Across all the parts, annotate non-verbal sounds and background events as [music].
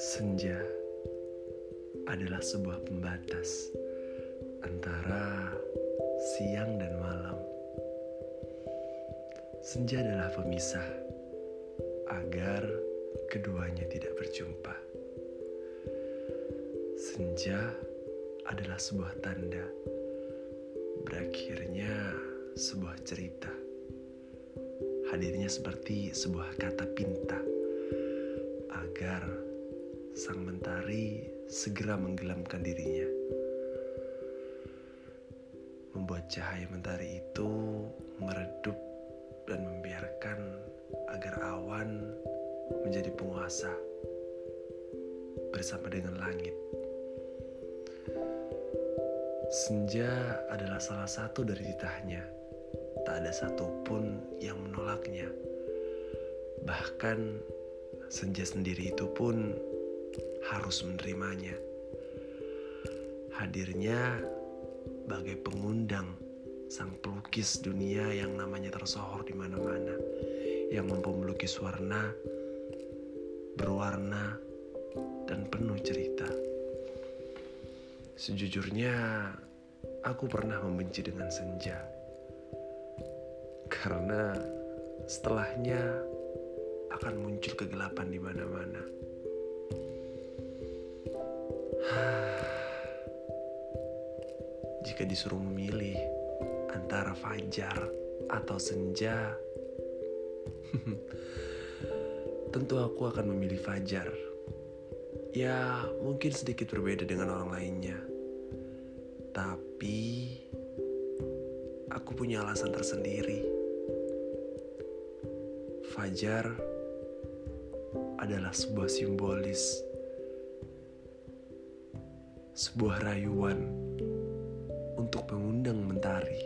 Senja adalah sebuah pembatas antara siang dan malam. Senja adalah pemisah agar keduanya tidak berjumpa. Senja adalah sebuah tanda berakhirnya sebuah cerita. Hadirnya seperti sebuah kata pinta agar sang mentari segera menggelamkan dirinya. Membuat cahaya mentari itu meredup dan membiarkan agar awan menjadi penguasa bersama dengan langit. Senja adalah salah satu dari titahnya. Tak ada satupun yang menolaknya. Bahkan senja sendiri itu pun harus menerimanya. Hadirnya bagai pengundang sang pelukis dunia yang namanya tersohor di mana-mana, yang mampu melukis warna, berwarna, dan penuh cerita. Sejujurnya, aku pernah membenci dengan senja. Karena setelahnya akan muncul kegelapan di mana-mana. Jika disuruh memilih antara fajar atau senja, [laughs] tentu aku akan memilih fajar. Ya, mungkin sedikit berbeda dengan orang lainnya. Tapi aku punya alasan tersendiri. Fajar adalah sebuah simbolis, sebuah rayuan untuk mengundang mentari.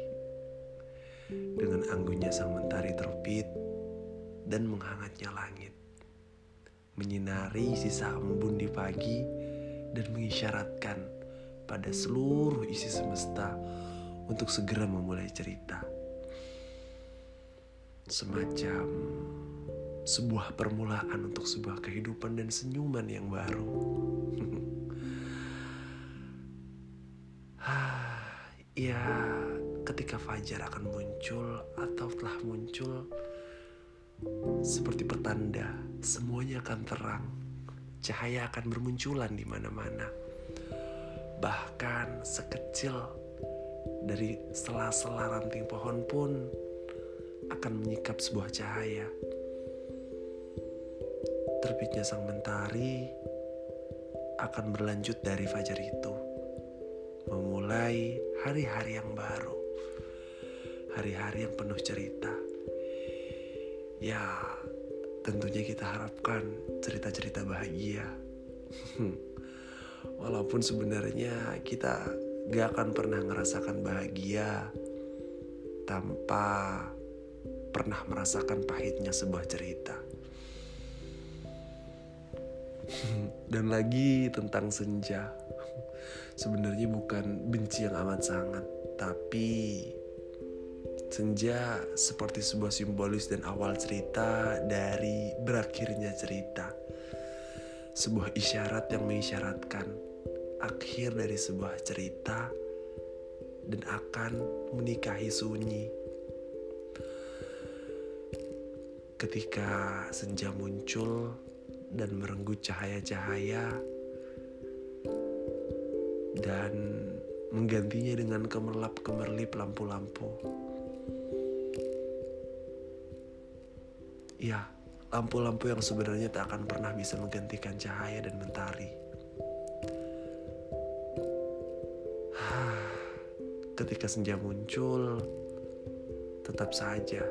Dengan anggunnya sang mentari terbit dan menghangatnya langit, menyinari sisa embun di pagi dan mengisyaratkan pada seluruh isi semesta untuk segera memulai cerita. Semacam sebuah permulaan untuk sebuah kehidupan dan senyuman yang baru. [laughs] ya, ketika fajar akan muncul atau telah muncul, seperti pertanda semuanya akan terang. Cahaya akan bermunculan di mana-mana bahkan sekecil dari sela-sela ranting pohon pun akan menyikap sebuah cahaya. Terbitnya sang mentari akan berlanjut dari fajar itu, memulai hari-hari yang baru, hari-hari yang penuh cerita. Ya, tentunya kita harapkan cerita-cerita bahagia. [laughs] Walaupun sebenarnya kita gak akan pernah ngerasakan bahagia tanpa pernah merasakan pahitnya sebuah cerita. [laughs] Dan lagi tentang senja. Sebenarnya bukan benci yang amat sangat, tapi senja seperti sebuah simbolis dan awal cerita dari berakhirnya cerita sebuah isyarat yang mengisyaratkan akhir dari sebuah cerita dan akan menikahi sunyi. Ketika senja muncul dan merenggut cahaya-cahaya dan menggantinya dengan kemerlap-kemerlip lampu-lampu. Ya, lampu-lampu yang sebenarnya tak akan pernah bisa menggantikan cahaya dan mentari. [sighs] Ketika senja muncul, tetap saja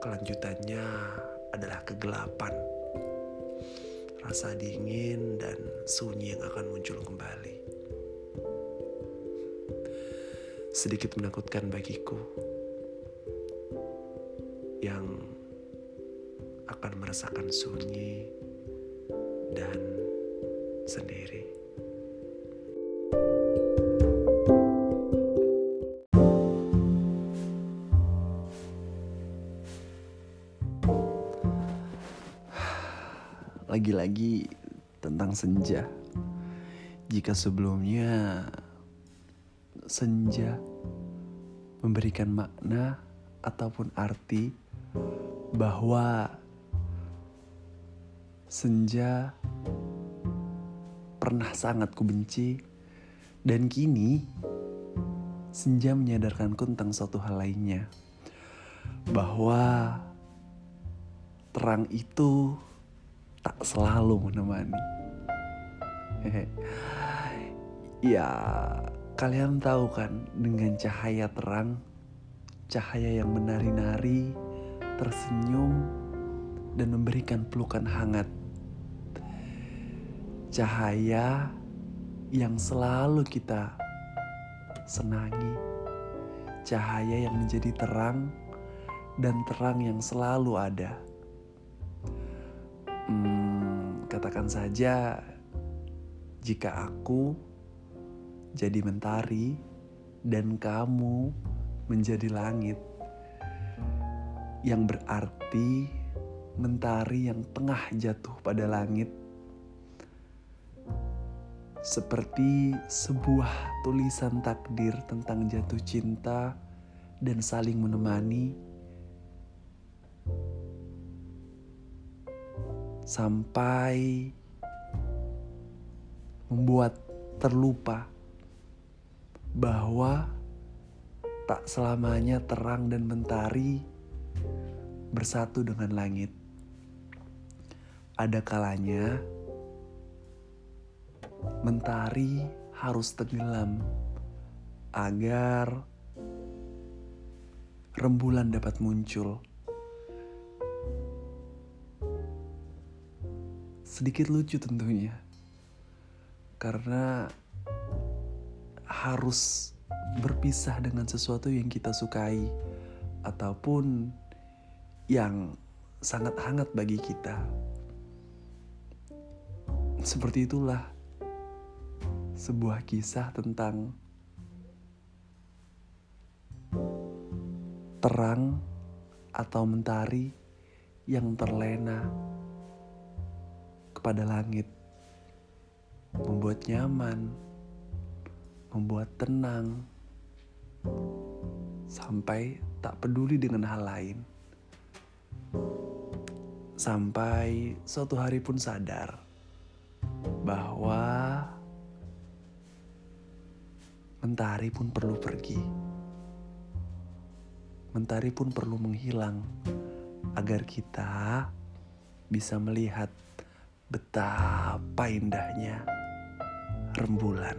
kelanjutannya adalah kegelapan, rasa dingin, dan sunyi yang akan muncul kembali. Sedikit menakutkan bagiku yang akan merasakan sunyi dan sendiri. Lagi-lagi tentang senja. Jika sebelumnya senja memberikan makna ataupun arti bahwa senja pernah sangat kubenci dan kini senja menyadarkanku tentang suatu hal lainnya bahwa terang itu tak selalu menemani. [laughs] ya, kalian tahu kan dengan cahaya terang, cahaya yang menari-nari, tersenyum, dan memberikan pelukan hangat. Cahaya yang selalu kita senangi, cahaya yang menjadi terang dan terang yang selalu ada. Hmm, katakan saja, jika aku jadi mentari dan kamu menjadi langit, yang berarti mentari yang tengah jatuh pada langit, seperti sebuah tulisan takdir tentang jatuh cinta dan saling menemani sampai membuat terlupa bahwa tak selamanya terang dan mentari bersatu dengan langit. Ada kalanya mentari harus tenggelam agar rembulan dapat muncul. Sedikit lucu tentunya karena harus berpisah dengan sesuatu yang kita sukai ataupun yang sangat hangat bagi kita. Seperti itulah sebuah kisah tentang terang atau mentari yang terlena kepada langit, membuat nyaman, membuat tenang, sampai tak peduli dengan hal lain. Sampai suatu hari pun sadar bahwa mentari pun perlu pergi. Mentari pun perlu menghilang agar kita bisa melihat betapa indahnya rembulan.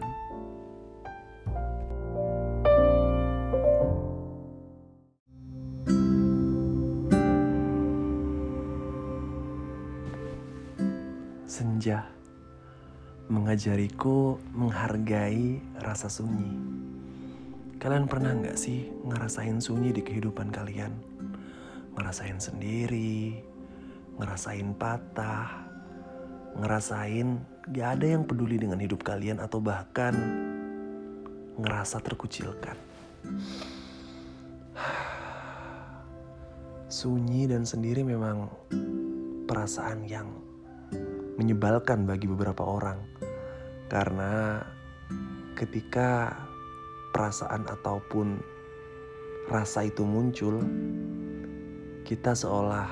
Senja mengajariku menghargai rasa sunyi. Kalian pernah nggak sih ngerasain sunyi di kehidupan kalian? Ngerasain sendiri, ngerasain patah, ngerasain gak ada yang peduli dengan hidup kalian atau bahkan ngerasa terkucilkan. [sighs] Sunyi dan sendiri memang perasaan yang menyebalkan bagi beberapa orang. Karena ketika perasaan ataupun rasa itu muncul, kita seolah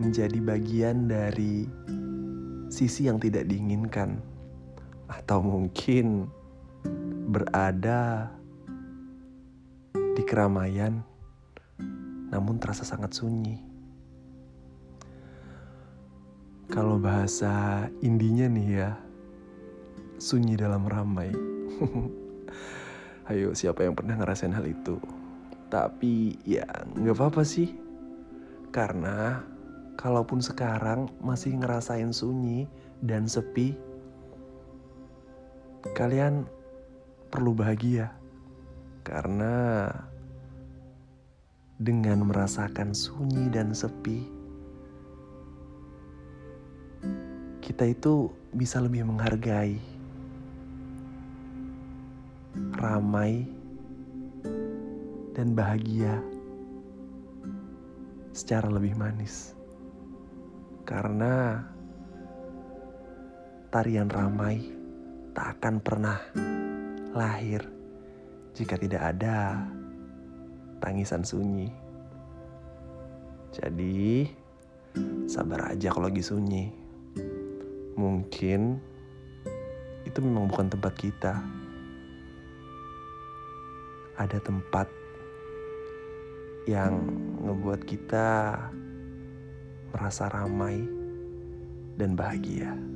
menjadi bagian dari sisi yang tidak diinginkan, atau mungkin berada di keramaian, namun terasa sangat sunyi. Kalau bahasa indinya nih ya, sunyi dalam ramai. [laughs] Ayo, siapa yang pernah ngerasain hal itu? Tapi ya nggak apa-apa sih, karena kalaupun sekarang masih ngerasain sunyi dan sepi, kalian perlu bahagia karena dengan merasakan sunyi dan sepi, kita itu bisa lebih menghargai ramai dan bahagia secara lebih manis. Karena tarian ramai tak akan pernah lahir jika tidak ada tangisan sunyi. Jadi, sabar aja kalau lagi sunyi. Mungkin itu memang bukan tempat kita. Ada tempat yang ngebuat kita merasa ramai dan bahagia.